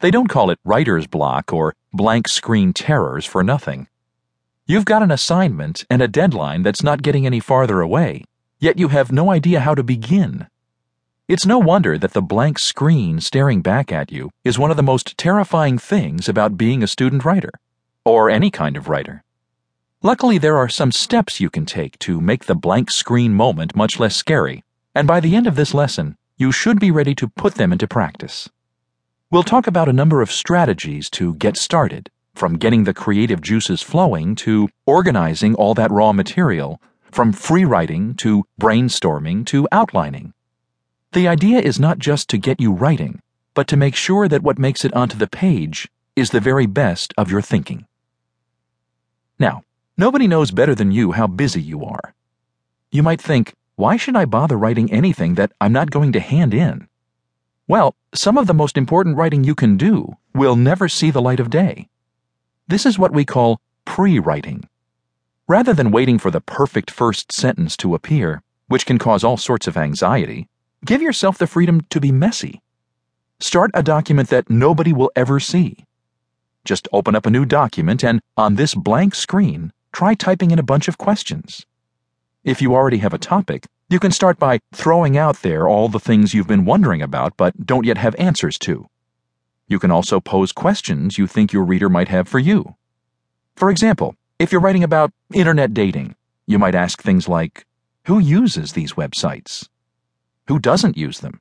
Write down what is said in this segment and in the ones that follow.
They don't call it writer's block or blank screen terrors for nothing. You've got an assignment and a deadline that's not getting any farther away, yet you have no idea how to begin. It's no wonder that the blank screen staring back at you is one of the most terrifying things about being a student writer, or any kind of writer. Luckily, there are some steps you can take to make the blank screen moment much less scary, and by the end of this lesson, you should be ready to put them into practice. We'll talk about a number of strategies to get started, from getting the creative juices flowing to organizing all that raw material, from free writing to brainstorming to outlining. The idea is not just to get you writing, but to make sure that what makes it onto the page is the very best of your thinking. Now, nobody knows better than you how busy you are. You might think, why should I bother writing anything that I'm not going to hand in? Well, some of the most important writing you can do will never see the light of day. This is what we call pre writing. Rather than waiting for the perfect first sentence to appear, which can cause all sorts of anxiety, give yourself the freedom to be messy. Start a document that nobody will ever see. Just open up a new document and, on this blank screen, try typing in a bunch of questions. If you already have a topic, you can start by throwing out there all the things you've been wondering about but don't yet have answers to. You can also pose questions you think your reader might have for you. For example, if you're writing about internet dating, you might ask things like Who uses these websites? Who doesn't use them?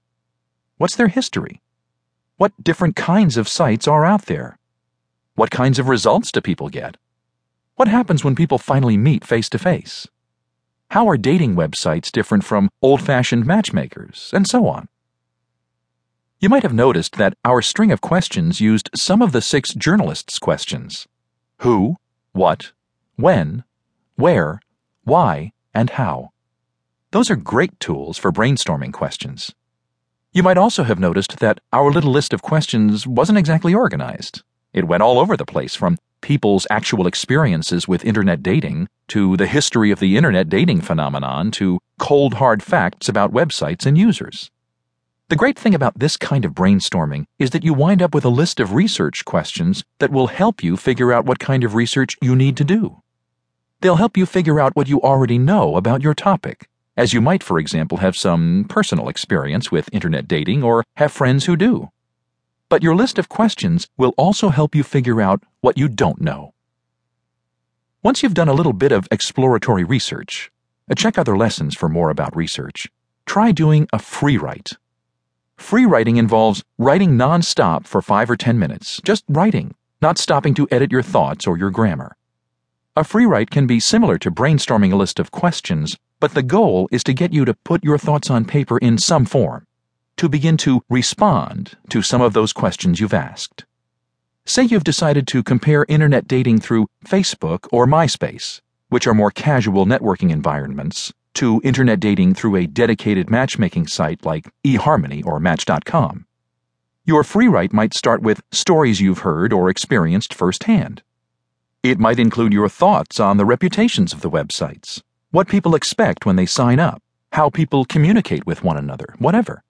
What's their history? What different kinds of sites are out there? What kinds of results do people get? What happens when people finally meet face to face? How are dating websites different from old fashioned matchmakers, and so on? You might have noticed that our string of questions used some of the six journalists' questions who, what, when, where, why, and how. Those are great tools for brainstorming questions. You might also have noticed that our little list of questions wasn't exactly organized. It went all over the place from people's actual experiences with internet dating, to the history of the internet dating phenomenon, to cold hard facts about websites and users. The great thing about this kind of brainstorming is that you wind up with a list of research questions that will help you figure out what kind of research you need to do. They'll help you figure out what you already know about your topic, as you might, for example, have some personal experience with internet dating or have friends who do. But your list of questions will also help you figure out what you don't know. Once you've done a little bit of exploratory research, uh, check other lessons for more about research. Try doing a free write. Free writing involves writing nonstop for five or ten minutes, just writing, not stopping to edit your thoughts or your grammar. A free write can be similar to brainstorming a list of questions, but the goal is to get you to put your thoughts on paper in some form to begin to respond to some of those questions you've asked. Say you've decided to compare internet dating through Facebook or MySpace, which are more casual networking environments, to internet dating through a dedicated matchmaking site like eHarmony or Match.com. Your free write might start with stories you've heard or experienced firsthand. It might include your thoughts on the reputations of the websites, what people expect when they sign up, how people communicate with one another, whatever.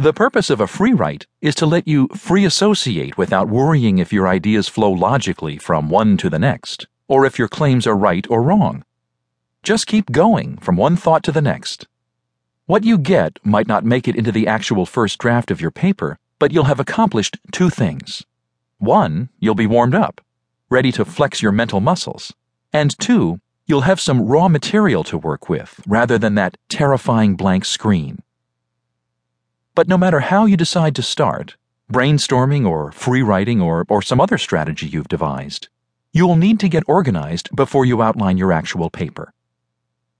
The purpose of a free write is to let you free associate without worrying if your ideas flow logically from one to the next, or if your claims are right or wrong. Just keep going from one thought to the next. What you get might not make it into the actual first draft of your paper, but you'll have accomplished two things. One, you'll be warmed up, ready to flex your mental muscles. And two, you'll have some raw material to work with rather than that terrifying blank screen. But no matter how you decide to start, brainstorming or free writing or, or some other strategy you've devised, you'll need to get organized before you outline your actual paper.